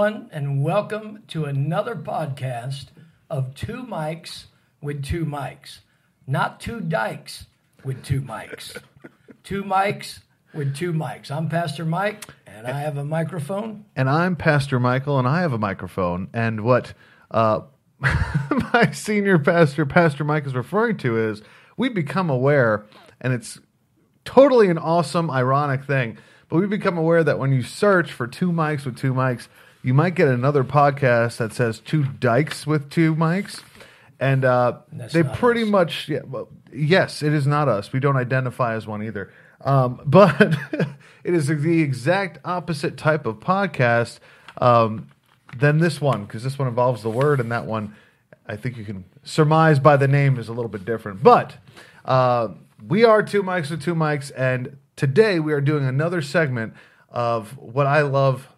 Everyone, and welcome to another podcast of Two Mikes with Two Mics. Not two dykes with two mics. two mikes with two mics. I'm Pastor Mike, and I have a microphone. And I'm Pastor Michael, and I have a microphone. And what uh, my senior pastor, Pastor Mike, is referring to is we become aware, and it's totally an awesome, ironic thing. But we become aware that when you search for two mikes with two mics, you might get another podcast that says two dykes with two mics. And uh, they pretty us. much, yeah, well, yes, it is not us. We don't identify as one either. Um, but it is the exact opposite type of podcast um, than this one, because this one involves the word, and that one, I think you can surmise by the name, is a little bit different. But uh, we are two mikes with two mics, and today we are doing another segment of what I love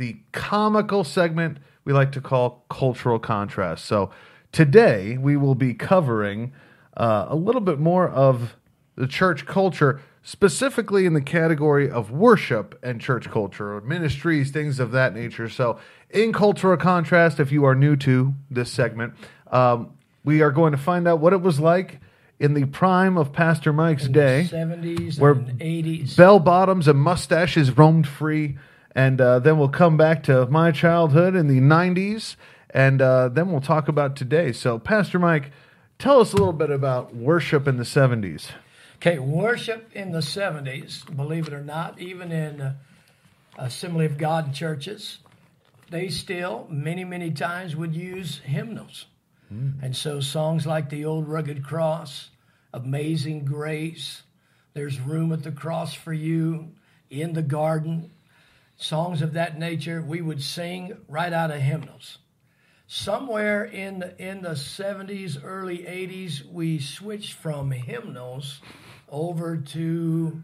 the comical segment we like to call cultural contrast. So today we will be covering uh, a little bit more of the church culture, specifically in the category of worship and church culture, or ministries, things of that nature. So, in cultural contrast, if you are new to this segment, um, we are going to find out what it was like in the prime of Pastor Mike's day 70s Where and 80s. bell bottoms and mustaches roamed free. And uh, then we'll come back to my childhood in the 90s. And uh, then we'll talk about today. So, Pastor Mike, tell us a little bit about worship in the 70s. Okay, worship in the 70s, believe it or not, even in uh, Assembly of God churches, they still, many, many times, would use hymnals. And so songs like The Old Rugged Cross, Amazing Grace, There's Room at the Cross for You, In the Garden, songs of that nature, we would sing right out of hymnals. Somewhere in the, in the 70s early 80s we switched from hymnals over to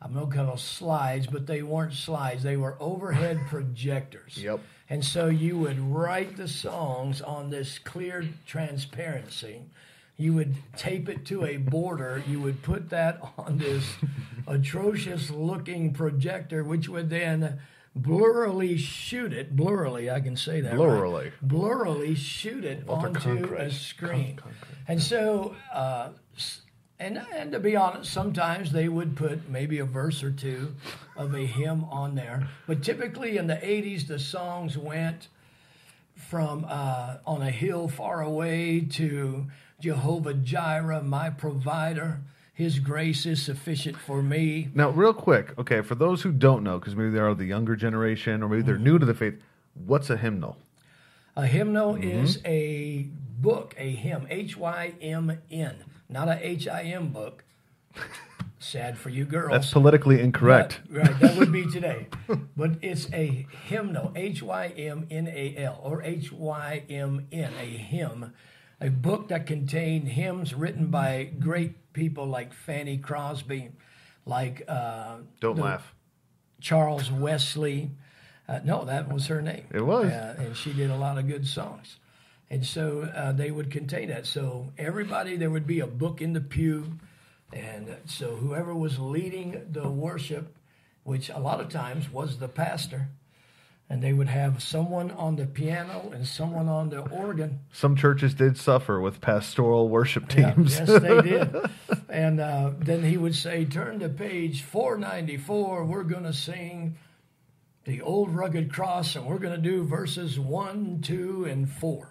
i'm not going to slides but they weren't slides. They were overhead projectors. Yep. and so you would write the songs on this clear transparency you would tape it to a border you would put that on this atrocious looking projector which would then blurrily shoot it blurrily i can say that right Blurrily. blurrily shoot it onto a concrete. screen. And so, uh, and, and to be honest, sometimes they would put maybe a verse or two of a hymn on there. But typically in the 80s, the songs went from uh, On a Hill Far Away to Jehovah Jireh, my provider. His grace is sufficient for me. Now, real quick, okay, for those who don't know, because maybe they are the younger generation or maybe they're new to the faith, what's a hymnal? A hymnal Mm-hmm. is a book, a hymn, H Y M N, not a H I M book. Sad for you girls. That's politically incorrect. But- right, that would be today. but it's a hymnal, H Y M N A L, or H Y M N, a hymn, a book that contained hymns written by great people like Fanny Crosby, like uh, don't laugh. Charles Wesley. Uh, no, that was her name. It was. Uh, and she did a lot of good songs. And so uh, they would contain that. So everybody, there would be a book in the pew. And so whoever was leading the worship, which a lot of times was the pastor, and they would have someone on the piano and someone on the organ. Some churches did suffer with pastoral worship Yeah, teams. yes, they did. And uh, then he would say, Turn to page 494. We're going to sing the old rugged cross, and we're going to do verses 1, 2, and 4.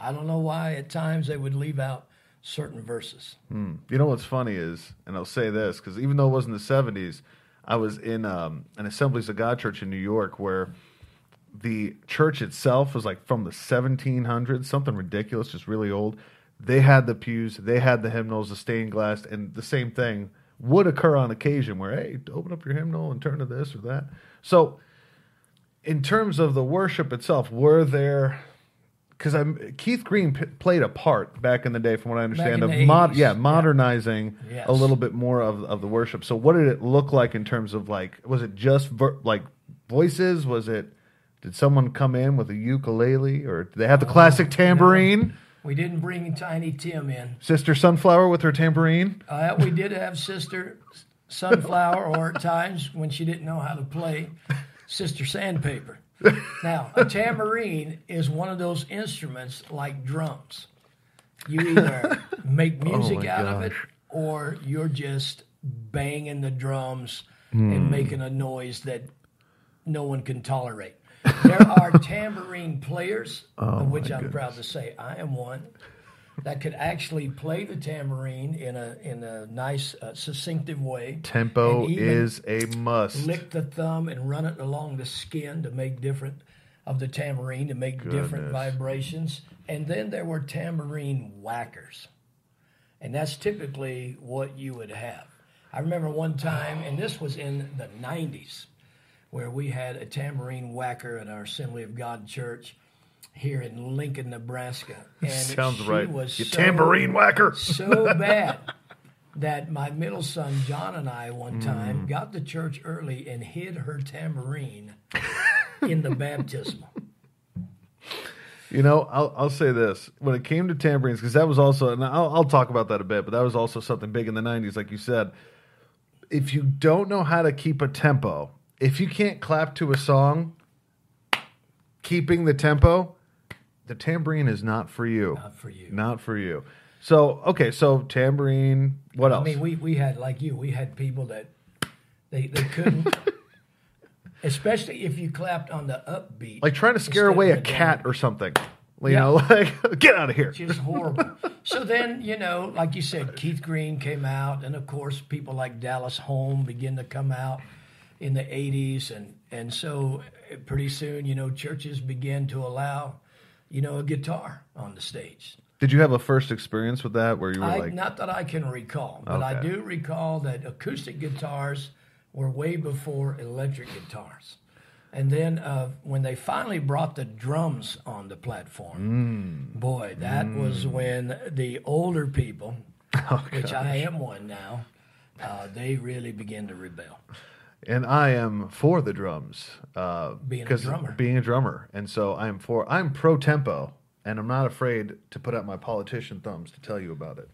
I don't know why at times they would leave out certain verses. You know what's funny is, and I'll say this because even though it wasn't the '70s, I was in um, an Assemblies of God church in New York where the church itself was like from the 1700s, something ridiculous, just really old. They had the pews, they had the hymnals, the stained glass, and the same thing would occur on occasion where, hey, open up your hymnal and turn to this or that. So, in terms of the worship itself, were there because I'm Keith Green p- played a part back in the day, from what I understand, of mod, 80s, yeah, yeah. modernizing Yes. a little bit more of of the worship. So, what did it look like in terms of like, was it just ver- like voices? Was it did someone come in with a ukulele, or did they have the classic tambourine? We didn't bring Tiny Tim in. Sister Sunflower with her tambourine. Uh, we did have Sister Sunflower, or at times when she didn't know how to play, Sister Sandpaper. now, a tambourine is one of those instruments like drums. You either make music my out of it or you're just banging the drums and making a noise that no one can tolerate. There are tambourine players, of which I'm proud to say I am one, that could actually play the tambourine in a in a nice, uh, succinctive way. Tempo is a must. lick the thumb and run it along the skin to make different of the tambourine to make different vibrations. And then there were tambourine whackers. And that's typically what you would have. I remember one time, and this was in the 90s, where we had a tambourine whacker at our Assembly of God church here in Lincoln, Nebraska. And Sounds she right. Was You so- tambourine whacker. so bad that my middle son John and I one Mm. time got to church early and hid her tambourine in the baptismal. You know, I'll, I'll say this when it came to tambourines, because that was also, and I'll, I'll talk about that a bit, but that was also something big in the 90s, like you said. If you don't know how to keep a tempo, if you can't clap to a song, keeping the tempo, the tambourine is not for you. Not for you. Not for you. So, okay, so tambourine, what else? I mean, we, we had like you, we had people that they they couldn't, especially if you clapped on the upbeat, like trying to scare away a cat down. or something. You Yeah. know, like, get out of here. just horrible. so then, you know, like you said, Keith Green came out, and of course, people like Dallas Holm begin to come out in the '80s, and and so pretty soon, you know, churches began to allow, you know, a guitar on the stage. Did you have a first experience with that where you were I, like, not that I can recall, but I do recall that acoustic guitars were way before electric guitars. And then uh, when they finally brought the drums on the platform, Mm. boy, that was when the older people, Oh, which I am one now, uh, they really began to rebel. And I am for the drums. Uh, Being a drummer. Being a drummer. And so I'm for, I'm pro tempo, and I'm not afraid to put out my politician thumbs to tell you about it.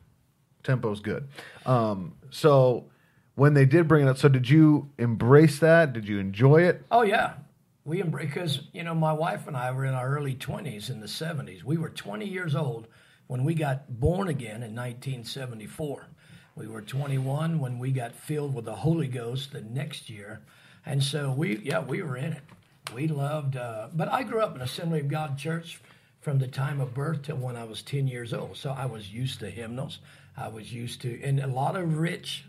Tempo's good. Um, so when they did bring it up, so did you embrace that? Did you enjoy it? Oh yeah, we embrace because you know my wife and I were in our early twenties in the seventies. We were twenty years old when we got born again in 1974. We were 21 when we got filled with the Holy Ghost the next year, and so we yeah we were in it. We loved, uh, but I grew up in Assembly of God Church from the time of birth till when I was 10 years old. So I was used to hymnals. I was used to, and a lot of rich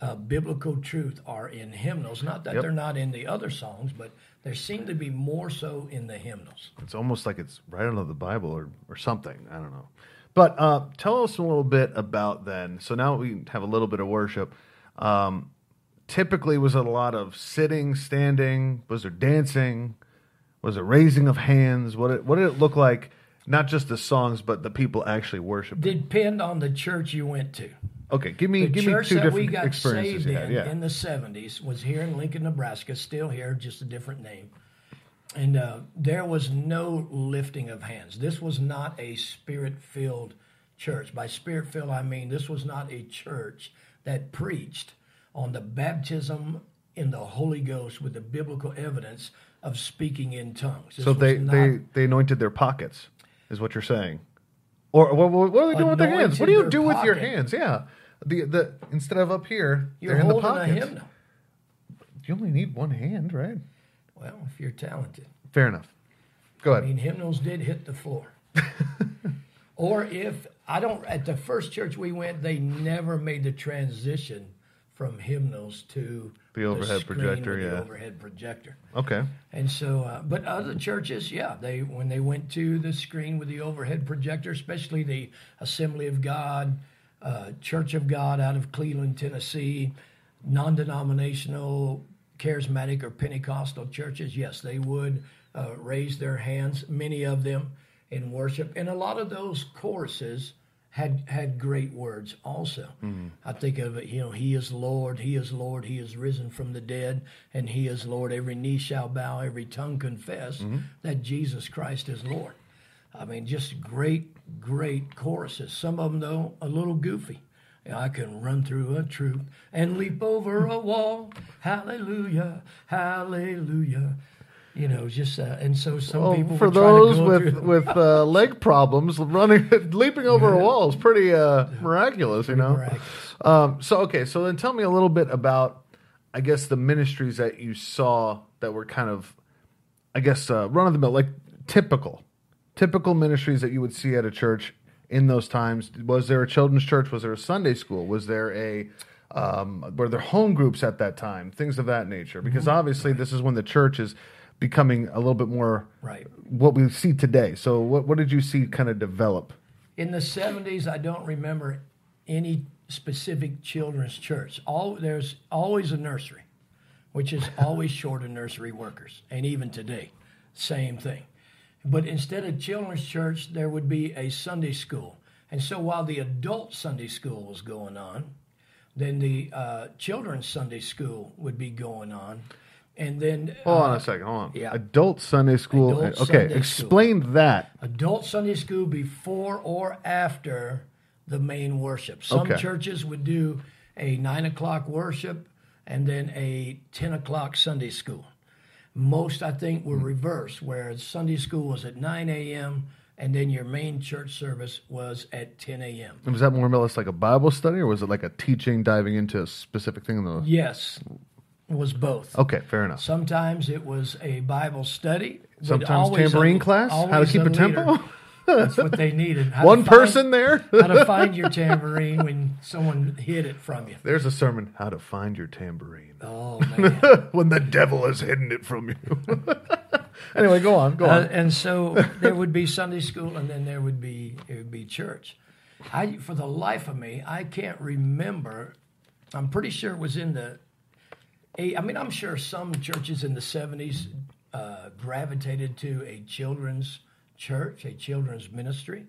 uh, biblical truth are in hymnals. Not that Yep. they're not in the other songs, but there seem to be more so in the hymnals. It's almost like it's right out of the Bible or, or something. I don't know. But uh, tell us a little bit about then. So now we have a little bit of worship. Um, typically, was it a lot of sitting, standing? Was there dancing? Was it raising of hands? What it, what did it look like? Not just the songs, but the people actually worshiping. Depend on the church you went to. Okay, give me The give me church two that we different got experiences saved had. in Yeah, in the 70s was here in Lincoln, Nebraska, still here, just a different name. And uh, there was no lifting of hands. This was not a spirit filled church. By spirit filled, I mean this was not a church that preached on the baptism in the Holy Ghost with the biblical evidence of speaking in tongues. This so they, not- they they anointed their pockets, is what you're saying. Or what, what are they doing with their hands? What do you do their with your hands? Yeah, the the instead of up here, you're they're in the pockets. You only need one hand, right? Well, if you're talented. Fair enough. Go ahead. I mean, hymnals did hit the floor. or if I don't, at the first church we went, they never made the transition from hymnals to The overhead screen projector, the yeah. overhead projector. Okay. And so, uh, but other churches, yeah, they when they went to the screen with the overhead projector, especially the Assembly of God, uh, Church of God out of Cleveland, Tennessee, non-denominational, charismatic or Pentecostal churches, yes, they would uh, raise their hands. Many of them in worship, and a lot of those choruses had had great words also. I think of it, you know, He is Lord, He is Lord, He is risen from the dead, and He is Lord. Every knee shall bow, every tongue confess that Jesus Christ is Lord. I mean, just great, great choruses. Some of them, though, a little goofy. I can run through a troop and leap over a wall. Hallelujah, hallelujah. You know, just uh, and so some Well, people for those with with uh, leg problems, running, leaping over a wall is pretty uh, miraculous, you know. miraculous. Um, so okay, so then tell me a little bit about, I guess, the ministries that you saw that were kind of, I guess, uh, run of the mill, like typical, typical ministries that you would see at a church in those times. Was there a children's church? Was there a Sunday school? Was there a um, were there home groups at that time? Things of that nature. Because obviously, this is when the church is becoming a little bit more Right. what we see today. So, what what did you see kind of develop? In the 70s, I don't remember any specific children's church. All there's always a nursery, which is always short of nursery workers, and even today, same thing. But instead of children's church, there would be a Sunday school. And so while the adult Sunday school was going on, then the uh, children's Sunday school would be going on, and then Hold uh, on a second. Hold on. yeah. Adult Sunday school. Adult okay, Sunday school. explain that. adult Sunday school before or after the main worship. Some Okay. churches would do a nine o'clock worship and then a 10 o'clock Sunday school. Most, I think, were mm-hmm. reversed, where Sunday school was at 9 a.m. and then your main church service was at 10 a.m. Was that more or less like a Bible study, or was it like a teaching diving into a specific thing? In the Yes, it was both. okay, fair enough. Sometimes it was a Bible study. but Sometimes always tambourine a- class, how to always keep a leader. tempo. That's what they needed. How One find- person there. how to find your tambourine when someone hid it from you. There's a sermon: How to find your tambourine Oh man! when the devil has hidden it from you. anyway, go on. Go Uh, on. and so there would be Sunday school, and then there would be it would be church. I, for the life of me, I can't remember. I'm pretty sure it was in the. eight- I mean, I'm sure some churches in the '70s uh, gravitated to a children's church, a children's ministry.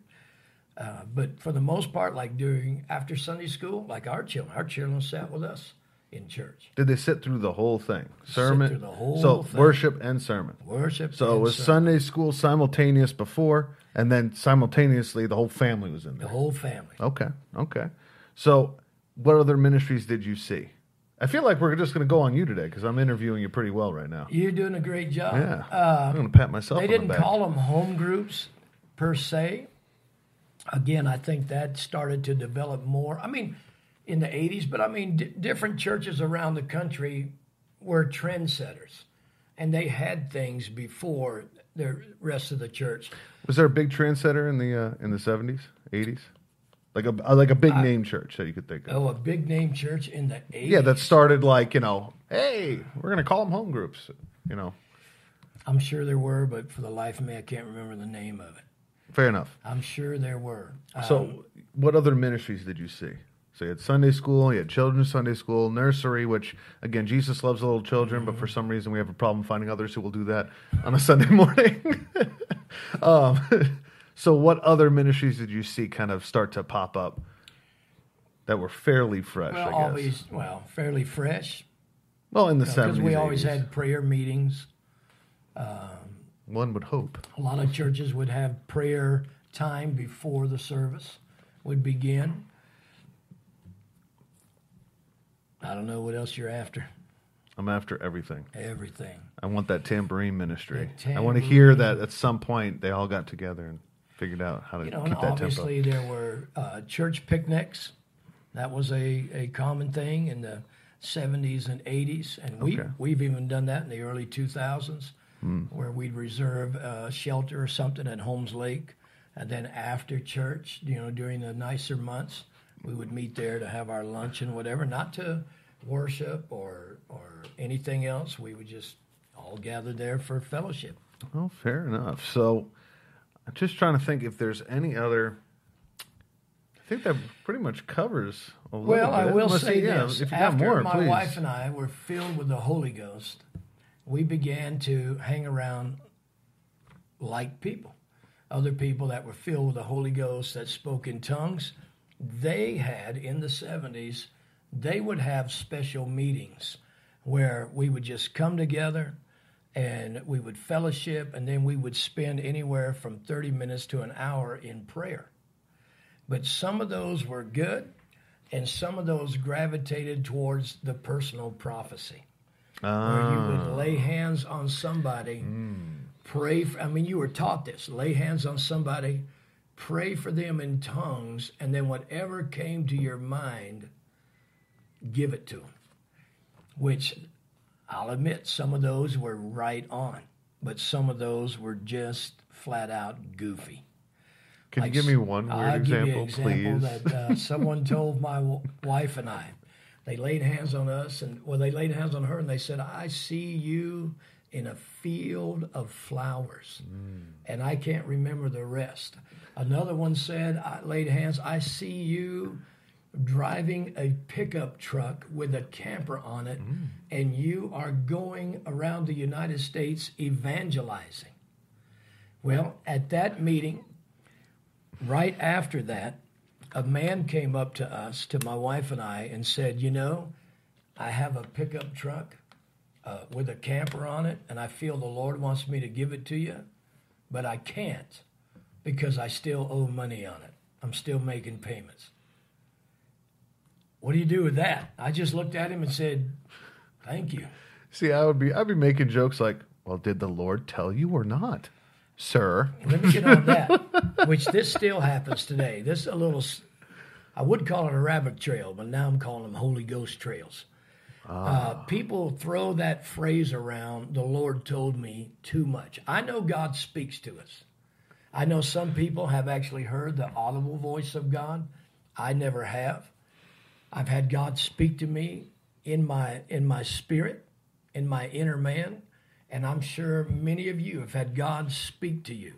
Uh, but for the most part, like during after Sunday school, like our children, our children sat with us in church, Did they sit through the whole thing? Sermon, through the whole so thing. worship and sermon. worship. So it was sermon. Sunday school simultaneous before, and then simultaneously the whole family was in the whole family. Okay, okay. So, what other ministries did you see? I feel like we're just going to go on you today because I'm interviewing you pretty well right now. You're doing a great job. Yeah, Uh, I'm going to pat myself. they on didn't the back. call them home groups per se. Again, I think that started to develop more. I mean, in the 80s, but I mean, d- different churches around the country were trendsetters, and they had things before the rest of the church. Was there a big trendsetter in the uh, in the 70s, 80s, like a uh, like a big name church that you could think of? Oh, a big name church in the 80s. Yeah, that started like you know, hey, we're going to call them home groups. You know, I'm sure there were, but for the life of me, I can't remember the name of it. fair enough. I'm sure there were. So, Um, what other ministries did you see? So you had Sunday school, you had children's Sunday school, nursery, which again, Jesus loves little children, but for some reason we have a problem finding others who will do that on a Sunday morning. um, so, what other ministries did you see kind of start to pop up that were fairly fresh? well, I guess. always, well, fairly fresh. well, in the uh, because seventies, we always had prayer meetings. One would hope. A lot of churches would have prayer time before the service would begin. I don't know what else you're after. I'm after everything. Everything. I want that tambourine ministry. The I want to hear that at some point they all got together and figured out how to You know, keep that tempo. obviously there were uh, church picnics. That was a, a common thing in the 70s and 80s, and we Okay. we've even done that in the early 2000s, where we'd reserve a shelter or something at Holmes Lake, and then after church, you know, during the nicer months, we would meet there to have our lunch and whatever, not to worship or or anything else. We would just all gather there for fellowship. Oh, fair enough. So, I'm just trying to think if there's any other. I think that pretty much covers a little Well, I bit. will Unless say you- yeah, this: If you got after more, my please. wife and I were filled with the Holy Ghost, we began to hang around like people, other people that were filled with the Holy Ghost that spoke in tongues. They had in the seventies, they would have special meetings where we would just come together and we would fellowship, and then we would spend anywhere from thirty minutes to an hour in prayer. But some of those were good. and some of those gravitated towards the personal prophecy, where you would ah. lay hands on somebody, hmm. pray. For, I mean, you were taught this: lay hands on somebody, pray for them in tongues, and then whatever came to your mind, give it to them. Which I'll admit, some of those were right on, but some of those were just flat out goofy. Can Like, you give me one weird I'll give you example, an example please? that uh, someone told my w- wife and I. They laid hands on us, and well, they laid hands on her, and they said, "I see you in a field of flowers," and I can't remember the rest. Another one said, "I laid hands. I see you." Driving a pickup truck with a camper on it, and you are going around the United States evangelizing. Well, at that meeting, right after that, a man came up to us, to my wife and I, and said, You know, I have a pickup truck uh, with a camper on it, and I feel the Lord wants me to give it to you, but I can't because I still owe money on it. I'm still making payments. What do you do with that? I just looked at him and said, Thank you. See, I would be I'd be making jokes like, "Well, did the Lord tell you or not, sir?" Let me get on that, which this still happens today. This is a little I would call it a rabbit trail, but now I'm calling them Holy Ghost trails. Uh, people throw that phrase around, the Lord told me too much. I know God speaks to us. I know some people have actually heard the audible voice of God. I never have. I've had God speak to me in my in my spirit, in my inner man, and I'm sure many of you have had God speak to you.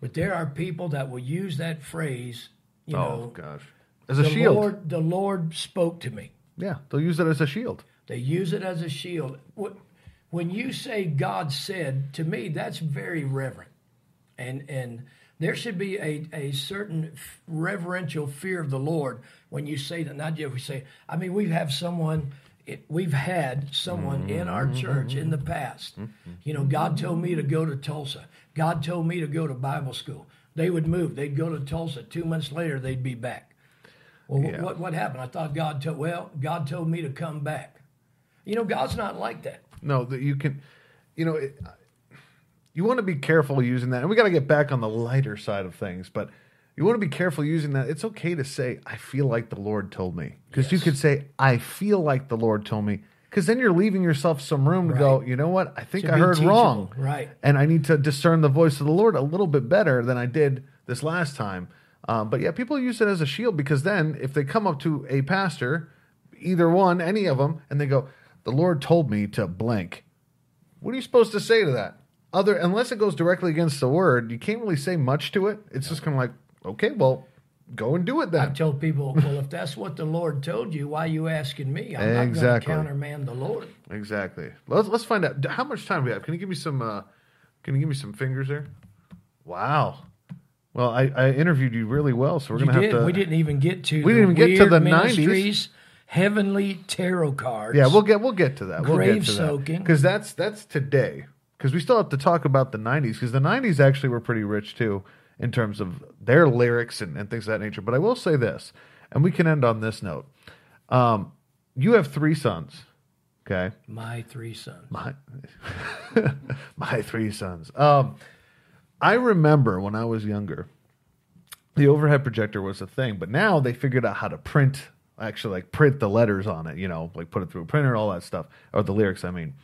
But there are people that will use that phrase, you oh know, gosh, as a the shield. Lord the Lord spoke to me. Yeah, they'll use it as a shield. They use it as a shield. When you say God said, to me, that's very reverent. And, and there should be a, a certain reverential fear of the Lord when you say that, not just we say, I mean, we have someone, it, we've had someone in mm-hmm. our church in the mm-hmm. past. Mm-hmm. You know, God told me to go to Tulsa. God told me to go to Bible school. They would move. They'd go to Tulsa. Two months later, they'd be back. Well, Yeah. what, what happened? I thought God told, well, God told me to come back. You know, God's not like that. No, that you can, you know, it, you want to be careful using that. And we got to get back on the lighter side of things, but you want to be careful using that. It's okay to say, I feel like the Lord told me. Because you could say, I feel like the Lord told me. Because then you're leaving yourself some room to go, you know what? I think I heard teachable. wrong. Right. And I need to discern the voice of the Lord a little bit better than I did this last time. Um, but yeah, people use it as a shield because then if they come up to a pastor, either one, any of them, and they go, The Lord told me to blank. What are you supposed to say to that? Other unless it goes directly against the word, you can't really say much to it. It's just kind of like, okay, well, go and do it then. I've then. told people, well, if that's what the Lord told you, why are you asking me? I'm not going to countermand the Lord. Exactly. Let's let's find out how much time we have. Can you give me some? Uh, can you give me some fingers there? Wow. Well, I, I interviewed you really well, so we're You gonna did. have to. We didn't even get to. We didn't even get to the 90s. Heavenly tarot cards. Yeah, we'll get we'll get to that. We'll Grave get to soaking. because that's that's today. Because we still have to talk about the '90s because the '90s actually were pretty rich too in terms of their lyrics and, and things of that nature. But I will say this, and we can end on this note. Um, you have three sons, okay? my three sons. My my three sons. Um, I remember when I was younger, the overhead projector was a thing, but now they figured out how to print, actually like print the letters on it, you know, like put it through a printer, all that stuff, or the lyrics, I mean.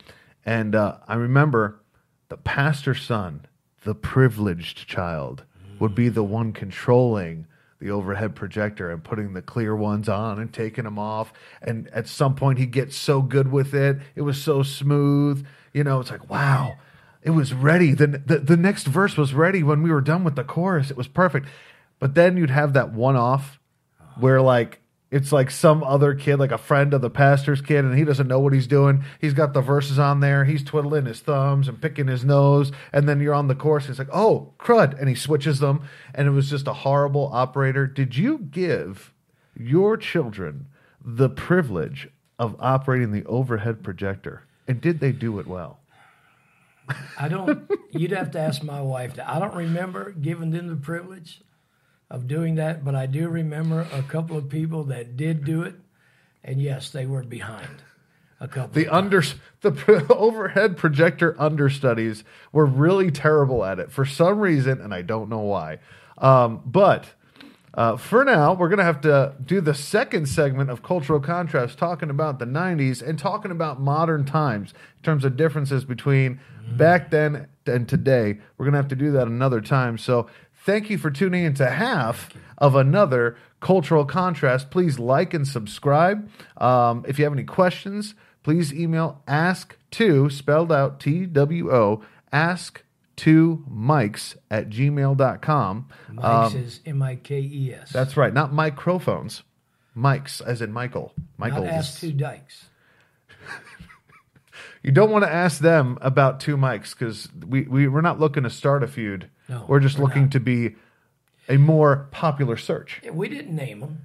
And uh, I remember the pastor's son, the privileged child, would be the one controlling the overhead projector and putting the clear ones on and taking them off. And at some point, he gets so good with it. It was so smooth. You know, it's like, wow, it was ready. The, the, the next verse was ready when we were done with the chorus. It was perfect. But then you'd have that one off where, like, it's like some other kid, like a friend of the pastor's kid, and he doesn't know what he's doing. He's got the verses on there. He's twiddling his thumbs and picking his nose. And then you're on the course. It's like, oh, crud. And he switches them. And it was just a horrible operator. Did you give your children the privilege of operating the overhead projector? And did they do it well? I don't. you'd have to ask my wife. I don't remember giving them the privilege. Of doing that, but I do remember a couple of people that did do it, and yes, they were behind. A couple. The under the pro- overhead projector understudies were really terrible at it for some reason, and I don't know why. Um, but uh, for now, we're gonna have to do the second segment of cultural contrast, talking about the '90s and talking about modern times in terms of differences between back then and today. We're gonna have to do that another time. So. Thank you for tuning into half of another cultural contrast. Please like and subscribe. Um, if you have any questions, please email ask to spelled out T W O ask to mikes at gmail.com. Mike's is M I K E S. Um, That's right, not microphones. Mikes, as in Michael. Michael. Not ask two dykes. You don't want to ask them about two mics because we, we, we're not looking to start a feud. No, we're just we're looking not. to be a more popular search. Yeah, We didn't name them.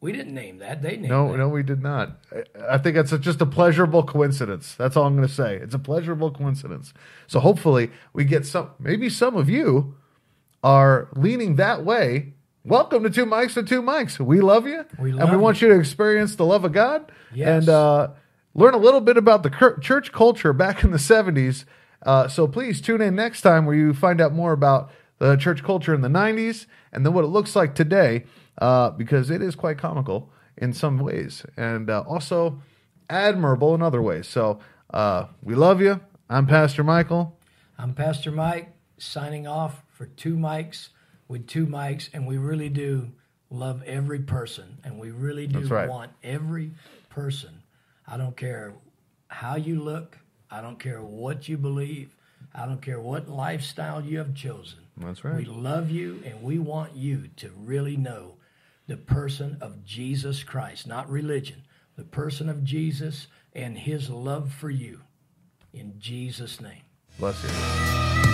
We didn't name that. They named No, it. no, we did not. I- I think it's a, just a pleasurable coincidence. That's all I'm going to say. It's a pleasurable coincidence. So hopefully we get some. Maybe some of you are leaning that way. Welcome to Two Mikes and Two Mics. We love you, We and love we want you to experience the love of God Yes. and uh, learn a little bit about the church culture back in the '70s. Uh, so please tune in next time where you find out more about the church culture in the '90s and then what it looks like today, uh, because it is quite comical in some ways and uh, also admirable in other ways. So uh, we love you. I'm Pastor Michael. I'm Pastor Mike signing off for two mikes with two mics, and we really do love every person, and we really do right. want every person. I don't care how you look, I don't care what you believe, I don't care what lifestyle you have chosen. That's right. We love you, and we want you to really know the person of Jesus Christ, not religion, the person of Jesus and his love for you. In Jesus' name. Bless you.